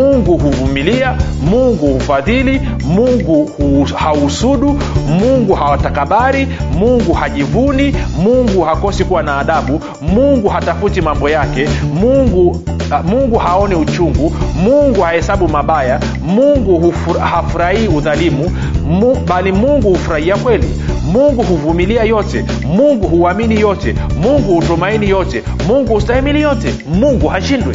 mungu huvumilia mungu hufadhili mungu hausudu mungu hawatakabari mungu hajivuni mungu hakosi kuwa na adabu mungu hatafuti mambo yake mungu uh, mungu haoni uchungu mungu hahesabu mabaya mungu hafurahii udhalimu mu, bali mungu hufurahia kweli mungu huvumilia yote mungu huamini yote mungu hutumaini yote mungu hustahimili yote mungu hashindwe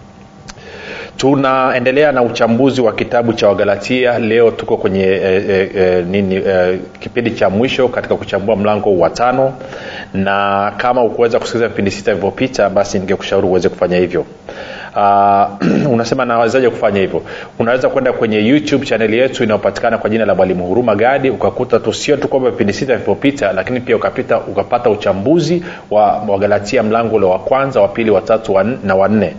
tunaendelea na uchambuzi wa kitabu cha wagalatia. Leo tuko kwenye e, e, nini e, kipindi cha mwisho katika kuchambua mlango wa tano. Na kama ukuweza kusikiliza vipindi sita vilivyopita basi ningekushauri uweze kufanya hivyo. Uh, unasema nawezaje kufanya hivyo? Unaweza kwenda kwenye youtube chaneli yetu inayopatikana kwa jina la mwalimu huruma gadi ukakuta tu sio tu kwamba vipindi sita vilivyopita lakini pia ukapita ukapata uchambuzi wa wagalatia mlango ule wa kwanza wa pili watatu wa, na wanne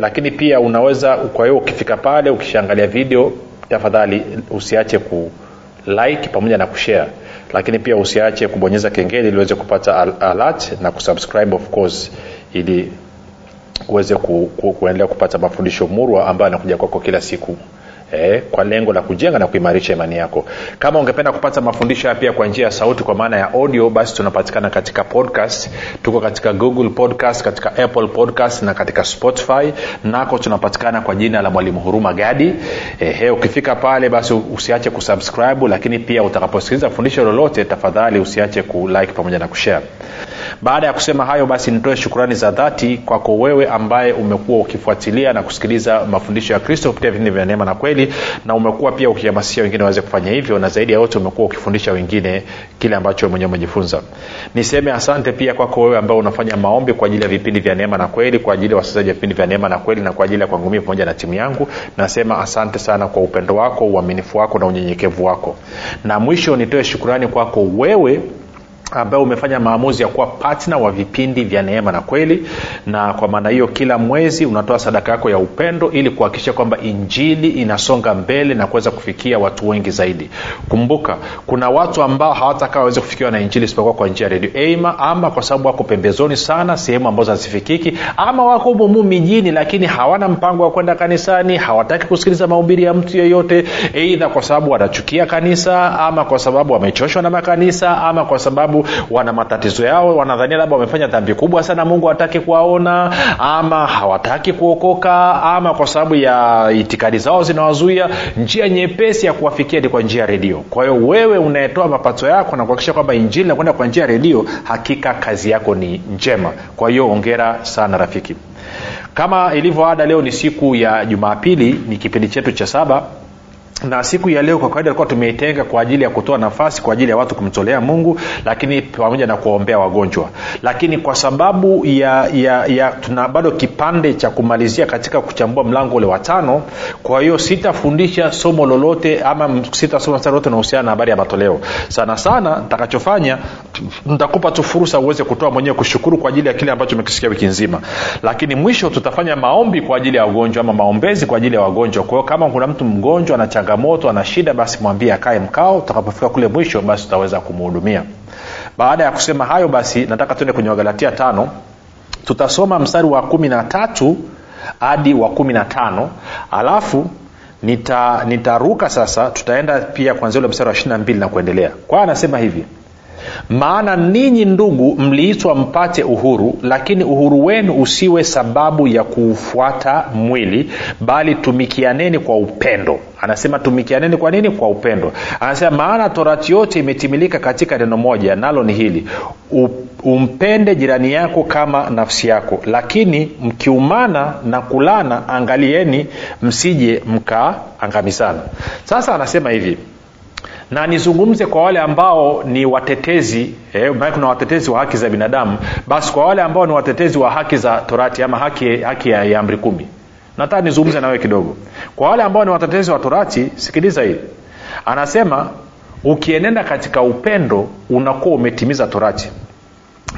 lakini pia unaweza kwa hiyo ukifika pale ukishaangalia video tafadhali usiache ku like pamoja na kushare. Lakini pia usiache kubonyeza kengele ili uweze kupata alert na kusubscribe of course ili uweze ku, ku, kuendelea kupata mafundisho murwa ambayo anakuja kwako kila siku Eh, kwa lengo la kujenga na kuimarisha imani yako. Kama ungependa kupata mafundisho haya pia kwa njia ya sauti kwa maana ya audio basi tunapatikana katika podcast. Tuko katika google podcast katika apple podcast na katika spotify. Nako tunapatikana kwa jina la mwalimu huruma gadi. Eh, ukifika pale basi usiache kusubscribe lakini pia utakaposikiliza fundisho lolote tafadhali usiache kulike pamoja na kushare baada ya kusema hayo basi nitoe shukurani za dhati kwako wewe ambaye umekuwa ukifuatilia na kusikiliza mafundisho ya kristo kupitia vipindi vya neema na kweli na umekuwa pia ukihamasisha wengine waweze kufanya hivyo na zaidi ya yote umekuwa ukifundisha wengine kile ambacho mwenyewe umejifunza. Niseme asante pia kwako wewe ambao unafanya maombi kwa ajili ya vipindi vya neema na kweli kwa ajili ya wasikilizaji wa vipindi vya neema na kweli na kwa ajili ya kwangu pamoja na timu yangu. Nasema asante sana kwa upendo wako uaminifu wako na unyenyekevu wako. Na mwisho nitoe shukurani kwako wewe ambaye umefanya maamuzi ya kuwa patna wa vipindi vya neema na kweli. Na kwa maana hiyo kila mwezi unatoa sadaka yako ya upendo ili kuhakikisha kwamba injili inasonga mbele na kuweza kufikia watu wengi zaidi. Kumbuka kuna watu ambao hawatakaa waweze kufikiwa na injili isipokuwa kwa njia ya redio. Ama, ama kwa sababu wako pembezoni sana sehemu ambazo hazifikiki ama wako mumu mijini lakini hawana mpango wa kwenda kanisani hawataki kusikiliza mahubiri ya mtu yeyote eidha kwa sababu wanachukia kanisa ama kwa sababu wamechoshwa na makanisa ama kwa sababu wana matatizo yao wanadhania labda wamefanya dhambi kubwa sana mungu hataki kuwaona ama hawataki kuokoka ama kwa sababu ya itikadi zao zinawazuia. Njia nyepesi ya kuwafikia ni kwa njia ya redio. Kwa hiyo wewe unayetoa mapato yako na kuhakikisha kwamba injili inakwenda kwa njia ya redio hakika kazi yako ni njema. Kwa hiyo ongera sana rafiki. Kama ilivyo ada leo ni siku ya jumapili ni kipindi chetu cha saba na siku ya leo kwa kawaida alikuwa tumeitenga kwa ajili ya kutoa nafasi kwa ajili ya watu kumtolea mungu lakini pamoja na kuwaombea wagonjwa. Lakini kwa sababu ya, ya, ya tuna bado kipande cha kumalizia katika kuchambua mlango ule wa kwa hiyo sitafundisha somo lolote ama sitasoma lolote nahusiana na habari ya matoleo. Sana sana ntakachofanya ntakupa tu fursa uweze kutoa mwenyewe kushukuru kwa ajili ya kile ambacho umekisikia wiki nzima. Lakini mwisho tutafanya maombi kwa ajili ya wagonjwa ama maombezi kwa ajili ya wagonjwa. Kwa hiyo kama kuna mtu mgonjwa ana changamoto ana shida basi mwambie akae mkao. Utakapofika kule mwisho basi utaweza kumhudumia baada ya kusema hayo basi nataka tuende kwenye wagalatia tano. Tutasoma mstari wa kumi na tatu hadi wa kumi na tano. Alafu nita nitaruka sasa tutaenda pia kwanzia ule mstari wa ishiri na mbili na kuendelea. Kwa anasema hivi maana ninyi ndugu mliitwa mpate uhuru lakini uhuru wenu usiwe sababu ya kuufuata mwili bali tumikianeni kwa upendo. Anasema tumikianeni kwa nini? Kwa upendo. Anasema maana torati yote imetimilika katika neno moja nalo ni hili. Umpende jirani yako kama nafsi yako. Lakini mkiumana na kulana angalieni msije mkaangamizana. Sasa anasema hivi na nizungumze kwa wale ambao ni watetezi eh, kuna watetezi wa haki za binadamu. Basi kwa wale ambao ni watetezi wa haki za torati ama haki, haki ya, amri kumi. Nataka nizungumze nawe kidogo. Kwa wale ambao ni watetezi wa torati sikiliza hii. Anasema ukienenda katika upendo unakuwa umetimiza torati.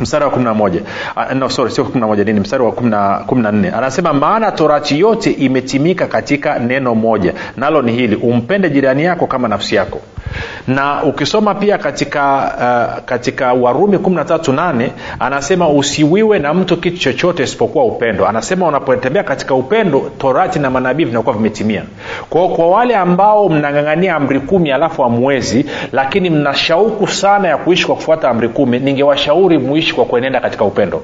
Mstari wa 11 no, sorry sio 11 nini? Mstari wa 14 anasema maana torati yote imetimika katika neno moja. Nalo ni hili umpende jirani yako kama nafsi yako na ukisoma pia katika uh, katika warumi 138 anasema usiwiwe na mtu kitu chochote isipokuwa upendo. Anasema unapotembea katika upendo torati na manabii vinakuwa vimetimia. Kwao kwa wale ambao mnang'ang'ania amri kumi alafu amwezi lakini mna shauku sana ya kuishi kwa kufuata amri kumi ningewashauri muishi kwa kuenenda katika upendo.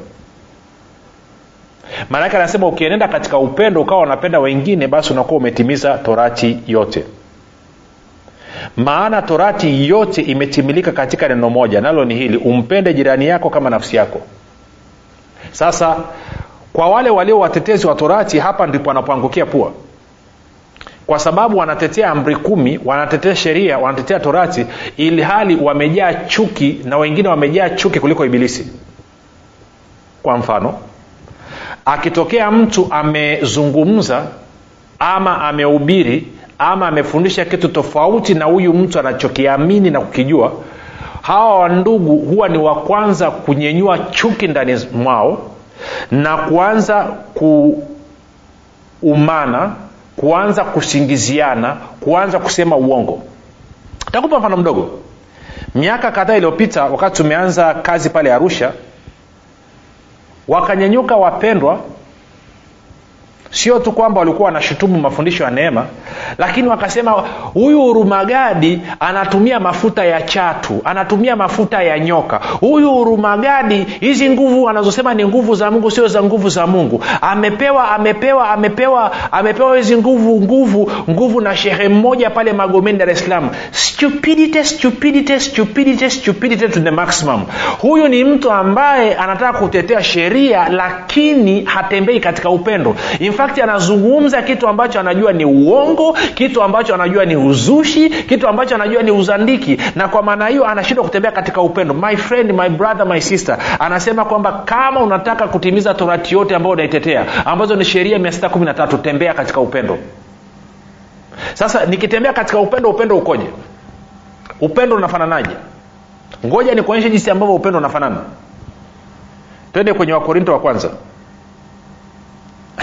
Maanake anasema ukienenda katika upendo ukawa unapenda wengine basi unakuwa umetimiza torati yote maana torati yote imetimilika katika neno moja nalo ni hili umpende jirani yako kama nafsi yako. Sasa kwa wale walio watetezi wa torati hapa ndipo wanapoangukia pua. Kwa sababu wanatetea amri kumi wanatetea sheria wanatetea torati ili hali wamejaa chuki na wengine wamejaa chuki kuliko ibilisi. Kwa mfano akitokea mtu amezungumza ama amehubiri ama amefundisha kitu tofauti na huyu mtu anachokiamini na kukijua hawa wandugu huwa ni wa kwanza kunyenyua chuki ndani mwao na kuanza kuumana kuanza kusingiziana kuanza kusema uongo. Takupa mfano mdogo. Miaka kadhaa iliyopita wakati tumeanza kazi pale arusha wakanyenyuka wapendwa sio tu kwamba walikuwa wanashutumu mafundisho ya neema lakini wakasema huyu urumagadi anatumia mafuta ya chatu anatumia mafuta ya nyoka. Huyu urumagadi hizi nguvu anazosema ni nguvu za mungu sio za nguvu za mungu. Amepewa amepewa amepewa amepewa hizi nguvu nguvu nguvu na shehe mmoja pale magomeni dar es salaam. Stupidity stupidity stupidity stupidity to the maximum. Huyu ni mtu ambaye anataka kutetea sheria lakini hatembei katika upendo. In fact anazungumza kitu ambacho anajua ni uongo kitu ambacho anajua ni uzushi kitu ambacho anajua ni uzandiki. Na kwa maana hiyo anashindwa kutembea katika upendo. My friend my brother my sister anasema kwamba kama unataka kutimiza torati yote ambayo unaitetea ambazo ni sheria 613 tembea katika upendo. Sasa nikitembea katika upendo upendo ukoje? Upendo unafananaje? Ngoja nikuonyeshe jinsi ambavyo upendo unafanana. Twende kwenye wakorinto wa kwanza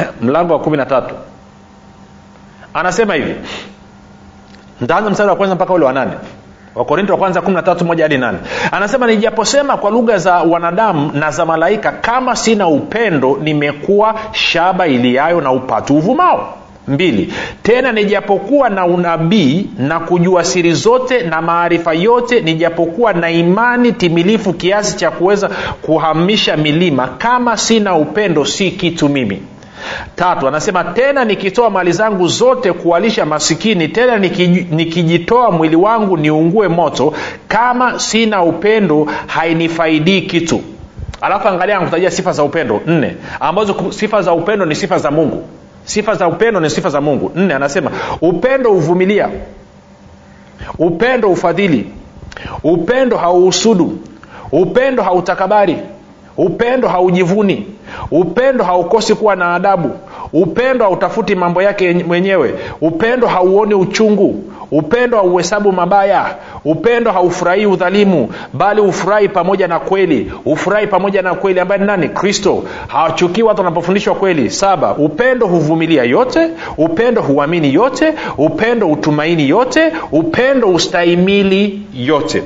mlango wa kumi na tatu. Anasema hivi. Ntaanza mstari wa kwanza mpaka ule wa nane. Wakorinto wa kwanza kumi na tatu moja hadi nane. Anasema nijaposema kwa lugha za wanadamu na za malaika kama sina upendo nimekuwa shaba iliyayo na upatu uvumao. Mbili. Tena nijapokuwa na unabii na kujua siri zote na maarifa yote nijapokuwa na imani timilifu kiasi cha kuweza kuhamisha milima kama sina upendo si kitu mimi tatu anasema tena nikitoa mali zangu zote kuwalisha masikini tena nikijitoa mwili wangu niungue moto kama sina upendo hainifaidii kitu. Alafu angalia nakutajia sifa za upendo. Nne ambazo sifa za upendo ni sifa za mungu. Sifa za upendo ni sifa za mungu. Nne anasema upendo huvumilia. Upendo ufadhili upendo hauhusudu. Upendo hautakabari upendo haujivuni. Upendo haukosi kuwa na adabu. Upendo hautafuti mambo yake mwenyewe. Upendo hauoni uchungu. Upendo hauhesabu mabaya. Upendo haufurahii udhalimu bali hufurahi pamoja na kweli. Hufurahi pamoja na kweli ambaye ni nani? Kristo. Hawachukii watu wanapofundishwa kweli. Saba upendo huvumilia yote. Upendo huamini yote. Upendo hutumaini yote. Upendo hustahimili yote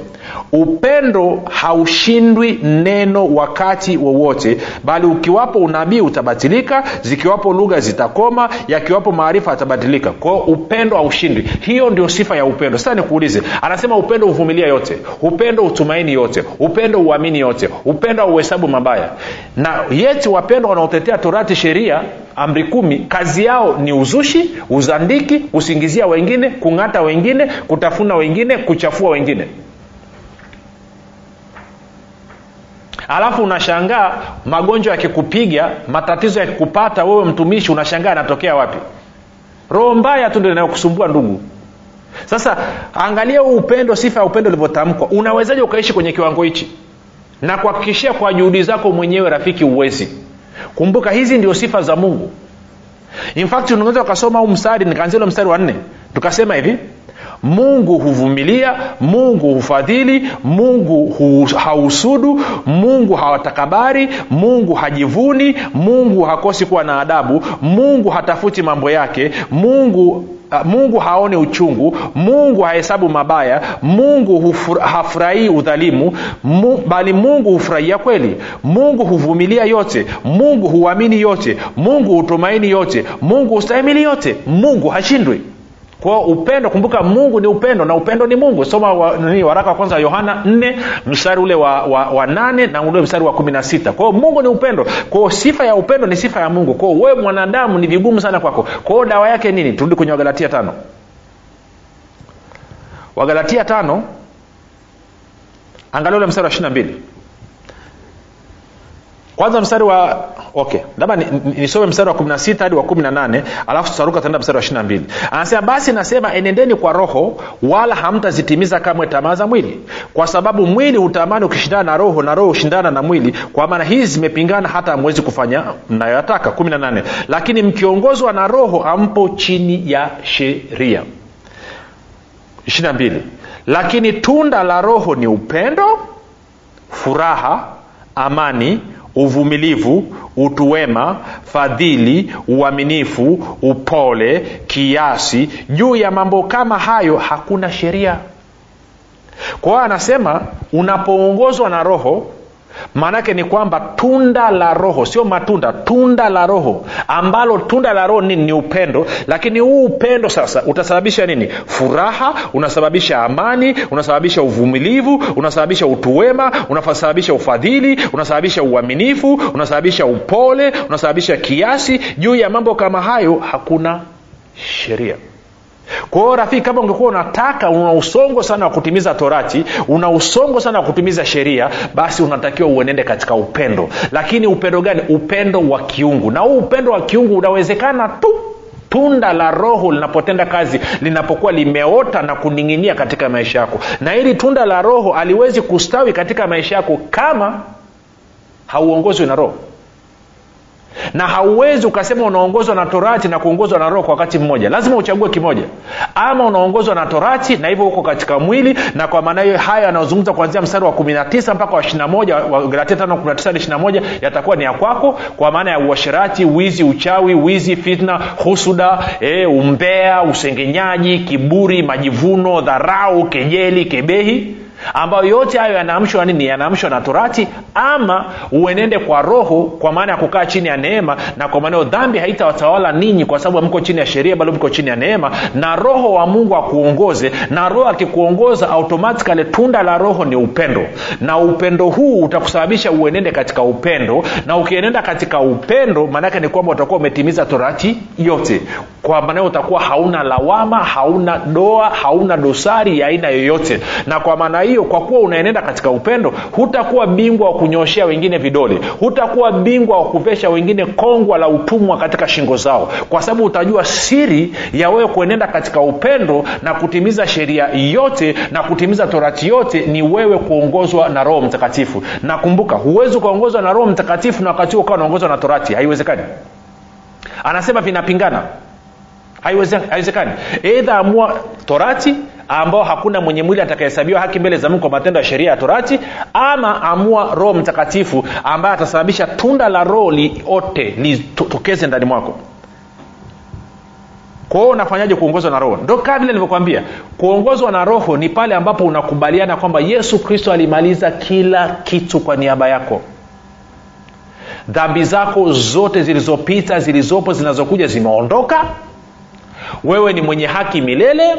upendo haushindwi neno wakati wowote bali ukiwapo unabii utabatilika zikiwapo lugha zitakoma yakiwapo maarifa yatabatilika. Kwao upendo haushindwi. Hiyo ndio sifa ya upendo. Sasa nikuulize anasema upendo huvumilia yote upendo hutumaini yote upendo huamini yote upendo hauhesabu mabaya. Na yeti wapendo wanaotetea torati sheria amri kumi kazi yao ni uzushi uzandiki kusingizia wengine kung'ata wengine kutafuna wengine kuchafua wengine alafu unashangaa magonjwa yakikupiga matatizo yakikupata wewe mtumishi unashangaa yanatokea wapi? Roho mbaya tu ndo inayokusumbua ndugu. Sasa angalia huu upendo sifa ya upendo ulivyotamkwa. Unawezaje ukaishi kwenye kiwango hichi? Na kuhakikishia kwa juhudi zako mwenyewe rafiki uwezi. Kumbuka hizi ndio sifa za mungu. In fact unaweza ukasoma huu mstari nikaanzia ule mstari wa nne tukasema hivi mungu huvumilia mungu hufadhili mungu hu, hausudu mungu hawatakabari mungu hajivuni mungu hakosi kuwa na adabu mungu hatafuti mambo yake mungu Uh, mungu haoni uchungu mungu hahesabu mabaya mungu hafurahii udhalimu mu, bali mungu hufurahia kweli mungu huvumilia yote mungu huamini yote mungu hutumaini yote mungu hustahimili yote mungu hashindwi kwao upendo kumbuka mungu ni upendo na upendo ni mungu. Soma wa, nini, waraka wa kwanza wa yohana 4 mstari ule wa, wa, wa nane na ule mstari wa 16 kwao mungu ni upendo. Kwao sifa ya upendo ni sifa ya mungu. Kwao wewe mwanadamu ni vigumu sana kwako. Kwao dawa yake nini? Turudi kwenye wagalatia tano. Wagalatia tano angalia ule mstari wa 22 kwanza mstari wa okay. Labda nisome ni, ni mstari wa 16 hadi wa 18 alafu tutaruka tenda mstari wa 22 anasema basi nasema enendeni kwa roho wala hamtazitimiza kamwe tamaa za mwili. Kwa sababu mwili hutamani ukishindana na roho na roho hushindana na mwili. Kwa maana hizi zimepingana hata hamwezi kufanya mnayoyataka 18 lakini mkiongozwa na roho ampo chini ya sheria. 22 lakini tunda la roho ni upendo furaha amani uvumilivu utuwema fadhili uaminifu upole kiasi. Juu ya mambo kama hayo hakuna sheria. Kwa hiyo anasema unapoongozwa na roho maanake ni kwamba tunda la roho sio matunda tunda la roho ambalo tunda la roho nini ni upendo. Lakini huu upendo sasa utasababisha nini? Furaha unasababisha amani unasababisha uvumilivu unasababisha utuwema unasababisha ufadhili unasababisha uaminifu unasababisha upole unasababisha kiasi. Juu ya mambo kama hayo hakuna sheria kwa hiyo rafiki kama ungekuwa unataka una usongo sana wa kutimiza torati una usongo sana wa kutimiza sheria basi unatakiwa uenende katika upendo. Lakini upendo gani? Upendo wa kiungu. Na huu upendo wa kiungu unawezekana tu tunda la roho linapotenda kazi linapokuwa limeota na kuning'inia katika maisha yako. Na hili tunda la roho aliwezi kustawi katika maisha yako kama hauongozwi na roho na hauwezi ukasema unaongozwa na torati na kuongozwa na roho kwa wakati mmoja. Lazima uchague kimoja. Ama unaongozwa na torati na hivyo huko katika mwili na kwa maana hiyo haya yanayozungumza kuanzia mstari wa 19 mpaka wa 21 galatia 5 yatakuwa ni ya kwako kwa maana ya uasherati wizi uchawi wizi fitna husuda e, umbea usengenyaji kiburi majivuno dharau kejeli kebehi ambayo yote hayo yanaamshwa nini? Yanaamshwa na torati ama uenende kwa roho kwa maana ya kukaa chini ya neema na kwa maana dhambi haitawatawala ninyi kwa sababu mko chini ya sheria bado mko chini ya neema. Na roho wa mungu akuongoze na roho akikuongoza automatikali tunda la roho ni upendo. Na upendo huu utakusababisha uenende katika upendo. Na ukienenda katika upendo maanaake ni kwamba utakuwa umetimiza torati yote kwa maana utakuwa hauna lawama hauna doa hauna dosari ya aina yoyote. Na kwa maana hiyo kwa kuwa unaenenda katika upendo hutakuwa bingwa wa kunyoshea wengine vidole hutakuwa bingwa wa kuvesha wengine kongwa la utumwa katika shingo zao kwa sababu utajua siri ya wewe kuenenda katika upendo na kutimiza sheria yote na kutimiza torati yote ni wewe kuongozwa na roho mtakatifu. Na kumbuka huwezi ukaongozwa na roho mtakatifu na wakati huo ukawa unaongozwa na torati haiwezekani. Anasema vinapingana haiwezekani eidha amua torati ambao hakuna mwenye mwili atakahesabiwa haki mbele za mungu kwa matendo ya sheria ya torati ama amua roho mtakatifu ambaye atasababisha tunda la roho liote litokeze ndani mwako. Kwao unafanyaje kuongozwa na roho? Ndo kaa vile nilivyokwambia kuongozwa na roho ni pale ambapo unakubaliana kwamba yesu kristo alimaliza kila kitu kwa niaba yako. Dhambi zako zote zilizopita zilizopo zinazokuja zimeondoka wewe ni mwenye haki milele.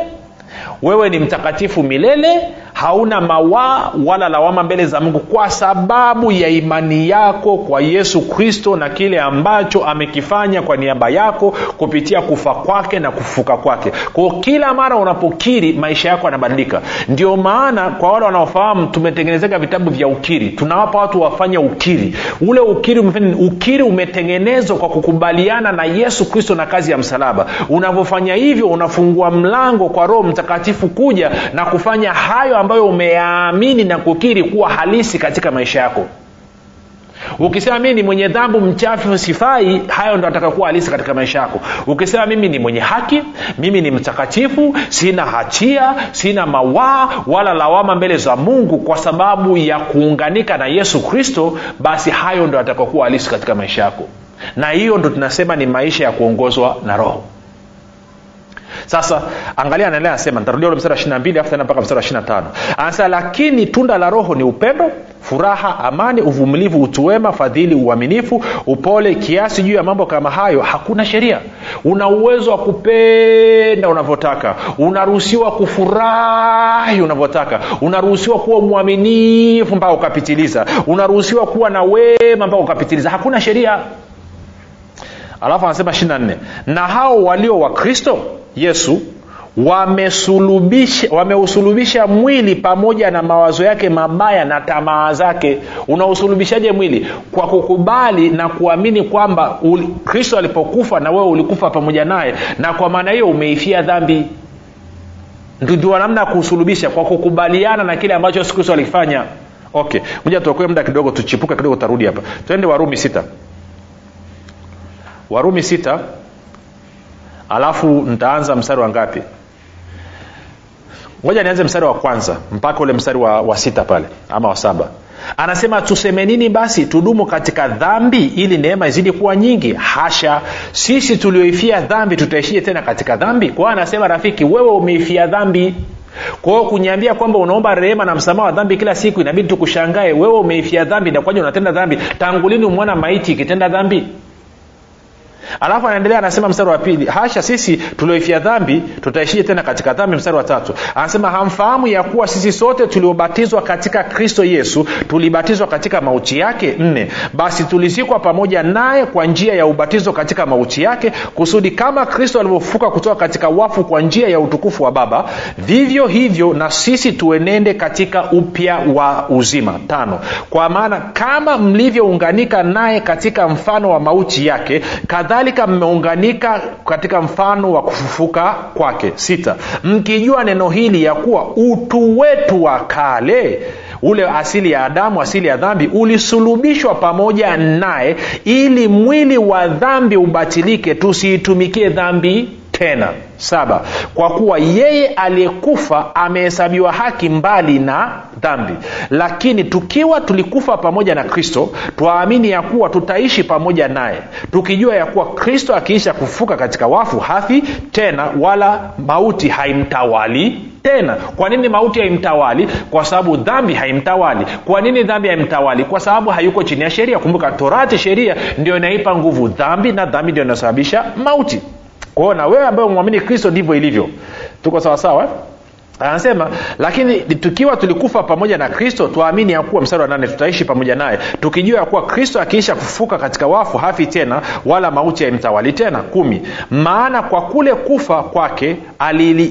Wewe ni mtakatifu milele hauna mawaa wala lawama mbele za mungu kwa sababu ya imani yako kwa yesu kristo na kile ambacho amekifanya kwa niaba yako kupitia kufa kwake na kufuka kwake. Kwao kila mara unapokiri maisha yako yanabadilika. Ndio maana kwa wale wanaofahamu tumetengenezeka vitabu vya ukiri. Tunawapa watu wafanye ukiri. Ule ukiri ukiri umetengenezwa kwa kukubaliana na yesu kristo na kazi ya msalaba. Unavyofanya hivyo unafungua mlango kwa roho mtakatifu kuja na kufanya hayo ambayo umeyaamini na kukiri kuwa halisi katika maisha yako. Ukisema mimi ni mwenye dhambu mchafu sifai hayo ndo atakakuwa halisi katika maisha yako. Ukisema mimi ni mwenye haki mimi ni mtakatifu sina hatia sina mawaa wala lawama mbele za mungu kwa sababu ya kuunganika na yesu kristo basi hayo ndo atakakuwa halisi katika maisha yako. Na hiyo ndo tunasema ni maisha ya kuongozwa na roho sasa angalia anaendelea anasema nitarudia ule mstari wa ishiri mbili afu tena mpaka mstari wa ishiri tano. Anasema lakini tunda la roho ni upendo furaha amani uvumilivu utuwema fadhili uaminifu upole kiasi juu ya mambo kama hayo. Hakuna sheria. Una uwezo wa kupenda unavyotaka. Unaruhusiwa kufurahi unavyotaka. Unaruhusiwa kuwa mwaminifu mpaka ukapitiliza. Unaruhusiwa kuwa na wema mpaka ukapitiliza. Hakuna sheria alafu anasema ishiri nne na hao walio wa kristo yesu wameusulubisha wameusulubisha mwili pamoja na mawazo yake mabaya na tamaa zake. Unausulubishaje mwili? Kwa kukubali na kuamini kwamba kristo alipokufa na wewe ulikufa pamoja naye na kwa maana hiyo umeifia dhambi. Ndio namna ya kuusulubisha kwa kukubaliana na kile ambacho yesu kristo alikifanya. Okay moja tuokoe muda kidogo tuchipuke kidogo tarudi hapa. Twende warumi sita warumi sita. Alafu ntaanza mstari wa ngapi? Ngoja nianze mstari wa kwanza mpaka ule mstari wa, wa sita pale ama wa saba. Anasema tuseme nini basi? Tudumu katika dhambi ili neema izidi kuwa nyingi. Hasha! Sisi tulioifia dhambi tutaishie tena katika dhambi? Kwao anasema rafiki wewe umeifia dhambi. Kwao kuniambia kwamba unaomba rehema na msamaha wa dhambi kila siku inabidi tukushangae. Wewe umeifia dhambi nakwaja unatenda dhambi? Tangu lini maiti ikitenda dhambi alafu anaendelea anasema mstari wa pili hasha sisi tulioifia dhambi tutaishia tena katika dhambi? Mstari wa tatu anasema hamfahamu ya kuwa sisi sote tuliobatizwa katika kristo yesu tulibatizwa katika mauti yake? Nne basi tulizikwa pamoja naye kwa njia ya ubatizo katika mauti yake kusudi kama kristo alivyofuka kutoka katika wafu kwa njia ya utukufu wa baba vivyo hivyo na sisi tuenende katika upya wa uzima. Tano kwa maana kama mlivyounganika naye katika mfano wa mauti yake kadhalika mmeunganika katika mfano wa kufufuka kwake. Sita mkijua neno hili ya kuwa utu wetu wa kale ule asili ya adamu asili ya dhambi ulisulubishwa pamoja naye ili mwili wa dhambi ubatilike tusiitumikie dhambi tena. Saba kwa kuwa yeye aliyekufa amehesabiwa haki mbali na dhambi. Lakini tukiwa tulikufa pamoja na kristo twaamini ya kuwa tutaishi pamoja naye. Tukijua ya kuwa kristo akiisha kufuka katika wafu hafi tena wala mauti haimtawali tena. Kwa nini mauti haimtawali? Kwa sababu dhambi haimtawali. Kwa nini dhambi haimtawali? Kwa sababu hayuko chini ya sheria. Kumbuka torati sheria ndio inaipa nguvu dhambi na dhambi ndio inasababisha mauti kwao na wewe ambaye umwamini kristo ndivyo ilivyo tuko sawasawa eh? Anasema lakini tukiwa tulikufa pamoja na kristo twaamini ya kuwa mstari wa nane tutaishi pamoja naye. Tukijua ya kuwa kristo akiisha kufuka katika wafu hafi tena wala mauti haimtawali tena. Kumi. Maana kwa kule kufa kwake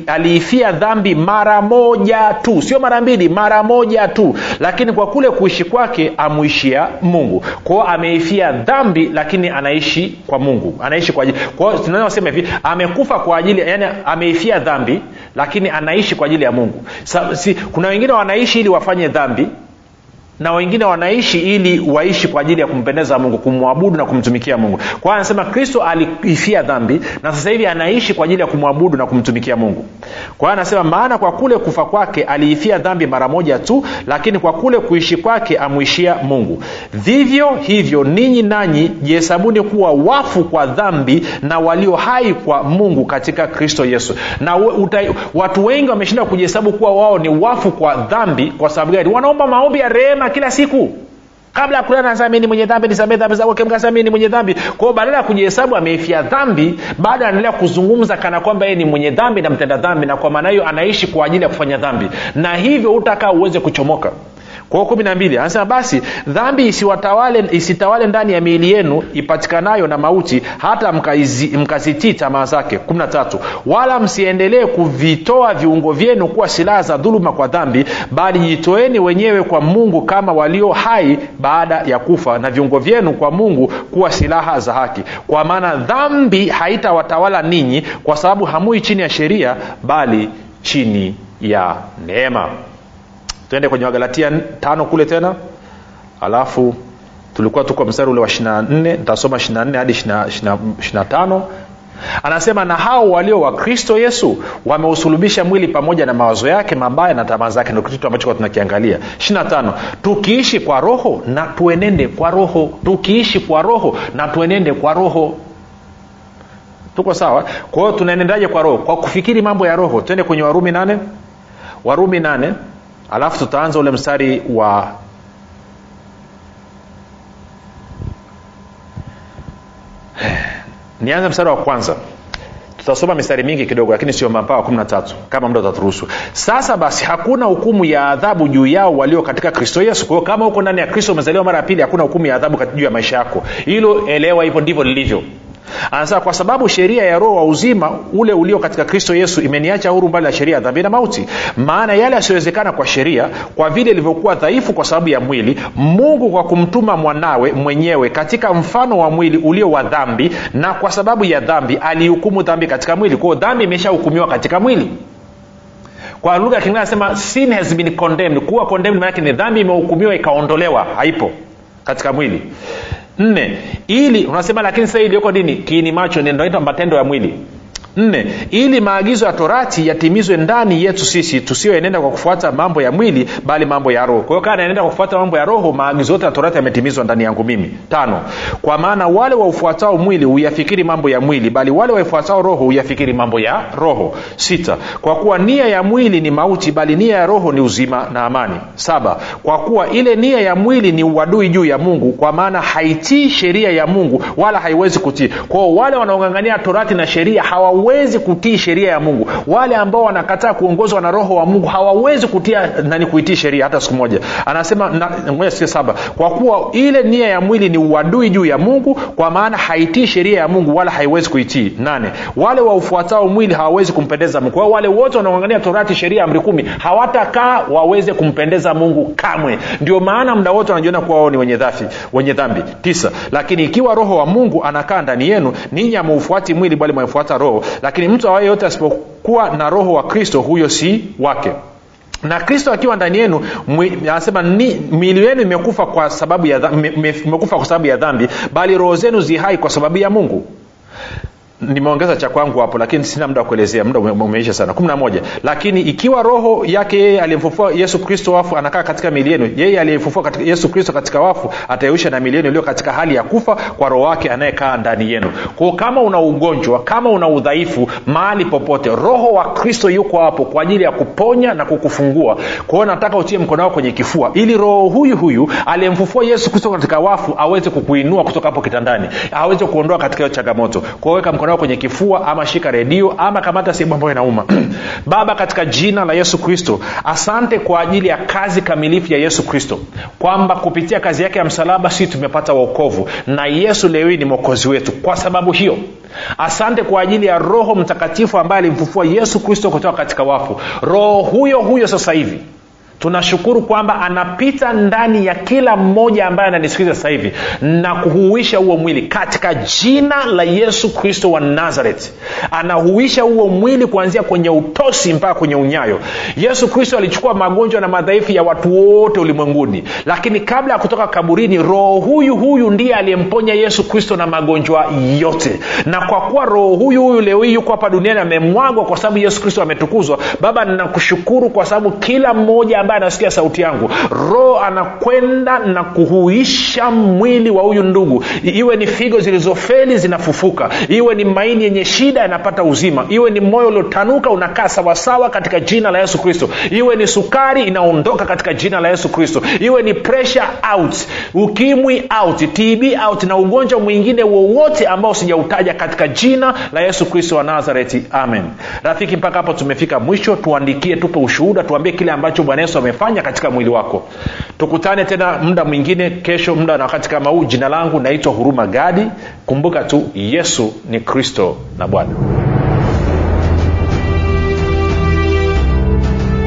aliifia dhambi mara moja tu. Sio mara mbili mara moja tu. Lakini kwa kule kuishi kwake amuishia mungu. Kwao ameifia dhambi lakini anaishi kwa mungu. Anaishi kwa ajili kwao tunasema hivi amekufa kwa ajili yani ameifia dhambi lakini anaishi kwa ajili ya mungu. Sa, si, kuna wengine wanaishi ili wafanye dhambi na wengine wanaishi ili waishi kwa ajili ya kumpendeza mungu kumwabudu na kumtumikia mungu. Kwa hiyo anasema kristo aliifia dhambi na sasa hivi anaishi kwa ajili ya kumwabudu na kumtumikia mungu. Kwa hiyo anasema maana kwa kule kufa kwake aliifia dhambi mara moja tu lakini kwa kule kuishi kwake amwishia mungu. Vivyo hivyo ninyi nanyi jihesabuni kuwa wafu kwa dhambi na walio hai kwa mungu katika kristo yesu. Na uta, watu wengi wameshinda kujihesabu kuwa wao ni wafu kwa dhambi kwa sababu gani? Wanaomba maombi ya rehema kila siku. Kabla ya kulala nasema ni mwenye dhambi nisamee dhambi zangu akimkasema mi ni mwenye dhambi. Kwao badala ya kujihesabu ameifia dhambi bado anaendelea kuzungumza kana kwamba yeye ni mwenye dhambi na mtenda dhambi na kwa maana hiyo anaishi kwa ajili ya kufanya dhambi. Na hivyo utakaa uweze kuchomoka kwao kumi na mbili anasema basi dhambi isiwatawale isitawale ndani ya miili yenu ipatikanayo na mauti hata mkazitii tamaa zake. Kumi na tatu wala msiendelee kuvitoa viungo vyenu kuwa silaha za dhuluma kwa dhambi bali jitoeni wenyewe kwa mungu kama walio hai baada ya kufa na viungo vyenu kwa mungu kuwa silaha za haki. Kwa maana dhambi haitawatawala ninyi kwa sababu hamui chini ya sheria bali chini ya neema tuende kwenye wagalatia tano kule tena. Alafu tulikuwa tuko mstari ule wa 24 nitasoma 24 hadi 25 anasema na hao walio wa kristo yesu wameusulubisha mwili pamoja na mawazo yake mabaya na tamaa zake. Ndo kitu ambacho tunakiangalia. 25 tukiishi kwa roho na tuenende kwa roho. Tukiishi kwa roho na tuenende kwa roho. Tuko sawa? Kwa hiyo tunaenendaje kwa roho? Kwa kufikiri mambo ya roho. Tuende kwenye warumi nane. Warumi nane alafu tutaanza ule mstari wa nianze mstari wa kwanza. Tutasoma mistari mingi kidogo lakini sio mpaka kumi na tatu kama muda utaturuhusu. Sasa basi hakuna hukumu ya adhabu juu yao walio katika kristo yesu. Kwa hiyo kama huko ndani ya kristo umezaliwa mara ya pili hakuna hukumu ya adhabu juu ya maisha yako. Hilo elewa hivyo ndivyo lilivyo anasema kwa sababu sheria ya roho wa uzima ule ulio katika kristo yesu imeniacha huru mbali ya sheria ya dhambi na mauti. Maana yale yasiyowezekana kwa sheria kwa vile ilivyokuwa dhaifu kwa sababu ya mwili mungu kwa kumtuma mwanawe mwenyewe katika mfano wa mwili ulio wa dhambi na kwa sababu ya dhambi alihukumu dhambi katika mwili. Kwao dhambi imeshahukumiwa katika mwili. Kwa lugha ya anasema sin has been condemned. Kuwa condemned maanake ni dhambi imehukumiwa ikaondolewa haipo katika mwili nne. Ili unasema lakini sasa iliyoko nini kiini macho ninaita matendo ya mwili nne ili maagizo ya torati yatimizwe ndani yetu sisi tusiyoenenda kwa kufuata mambo ya mwili bali mambo ya roho. Kwa hiyo kwa kufuata mambo ya roho maagizo yote ya torati yametimizwa ndani yangu mimi. Tano kwa maana wale waufuatao mwili huyafikiri mambo ya mwili bali wale waifuatao roho huyafikiri mambo ya roho. Sita kwa kuwa nia ya mwili ni mauti bali nia ya roho ni uzima na amani. Saba kwa kuwa ile nia ya mwili ni uadui juu ya mungu kwa maana haitii sheria ya mungu wala haiwezi kutii. Kwao wale wanaongangania torati na sheria hawa hawawezi kutii sheria ya mungu. Wale ambao wanakataa kuongozwa na roho wa mungu hawawezi kutia nani kuitii sheria hata siku moja. Anasema moja sikia saba. Kwa kuwa ile nia ya mwili ni uadui juu ya mungu kwa maana haitii sheria ya mungu wala haiwezi kuitii. Nane. Wale waufuatao mwili hawawezi kumpendeza mungu. Kwao wale wote wanaoangania torati sheria amri kumi hawatakaa waweze kumpendeza mungu kamwe. Ndio maana muda wote wanajiona kuwa wao ni wenye dhambi wenye dhambi. Tisa. Lakini ikiwa roho wa mungu anakaa ndani yenu ninyi ameufuati mwili bali mwefuata roho lakini mtu awaye yote asipokuwa na roho wa kristo huyo si wake. Na kristo akiwa ndani yenu anasema miili yenu imekufa kwa sababu ya imekufa kwa sababu ya dhambi bali roho zenu zihai kwa sababu ya mungu nimeongeza cha kwangu hapo lakini sina muda wa kuelezea muda umeisha sana. Kumi na moja. Lakini ikiwa roho yake yeye aliyemfufua yesu kristo wafu anakaa katika mili yenu yeye aliyemfufua yesu kristo katika wafu atayeusha na mili yenu iliyo katika hali ya kufa kwa roho wake anayekaa ndani yenu. Kwao kama una ugonjwa kama una udhaifu mahali popote roho wa kristo yuko hapo kwa ajili ya kuponya na kukufungua. Kwao nataka utie mkono wako kwenye kifua ili roho huyu huyu aliyemfufua yesu kristo katika wafu aweze kukuinua kutoka hapo kitandani aweze kuondoa katika hiyo changamoto. Kwao weka mkono wako kwenye kifua ama shika redio ama kamata sehemu ambayo inauma. Baba katika jina la yesu kristo asante kwa ajili ya kazi kamilifu ya yesu kristo kwamba kupitia kazi yake ya msalaba sisi tumepata uokovu na yesu leo ni mwokozi wetu kwa sababu hiyo. Asante kwa ajili ya roho mtakatifu ambaye alimfufua yesu kristo kutoka katika wafu. Roho huyo huyo sasa hivi tunashukuru kwamba anapita ndani ya kila mmoja ambaye ananisikiliza sasa hivi na kuhuisha huo mwili katika jina la yesu kristo wa nazareth. Anahuisha huo mwili kuanzia kwenye utosi mpaka kwenye unyayo. Yesu kristo alichukua magonjwa na madhaifu ya watu wote ulimwenguni. Lakini kabla ya kutoka kaburini roho huyu huyu ndiye aliyemponya yesu kristo na magonjwa yote. Na kwa kuwa roho huyu huyu leo hii yuko hapa duniani amemwagwa kwa sababu yesu kristo ametukuzwa baba ninakushukuru kwa sababu kila mmoja ambaye anasikia sauti yangu. Roho anakwenda na kuhuisha mwili wa huyu ndugu. Iwe ni figo zilizofeli zinafufuka. Iwe ni maini yenye shida yanapata uzima. Iwe ni moyo uliotanuka unakaa sawasawa katika jina la yesu kristo. Iwe ni sukari inaondoka katika jina la yesu kristo. Iwe ni pressure out ukimwi out tb out na ugonjwa mwingine wowote ambao sijautaja katika jina la yesu kristo wa nazareti. Amen. Rafiki mpaka hapo tumefika mwisho. Tuandikie tupe ushuhuda tuambie kile ambacho bwana yesu amefanya katika mwili wako. Tukutane tena muda mwingine kesho muda na wakati kama huu. Jina langu naitwa huruma gadi. Kumbuka tu yesu ni kristo na bwana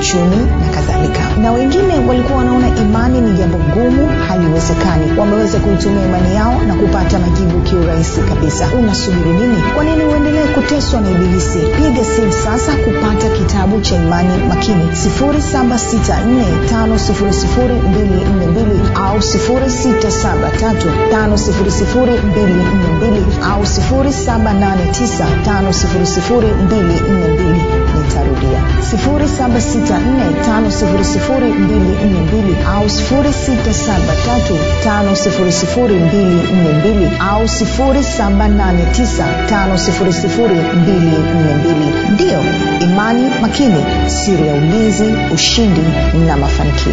uchumi na kadhalika. Na wengine walikuwa wanaona imani ni jambo gumu haliwezekani. Wameweza kuitumia imani yao na kupata majibu kiurahisi kabisa. Unasubiri nini? Kwa nini uendelee kuteswa na ibilisi? Piga simu sasa kupata kitabu cha imani makini. 7645242 au 673500242 au 789500242 nitarudia 764500242 au 6735242 au 789500242 ndiyo imani makini siri ya ulinzi ushindi na mafanikio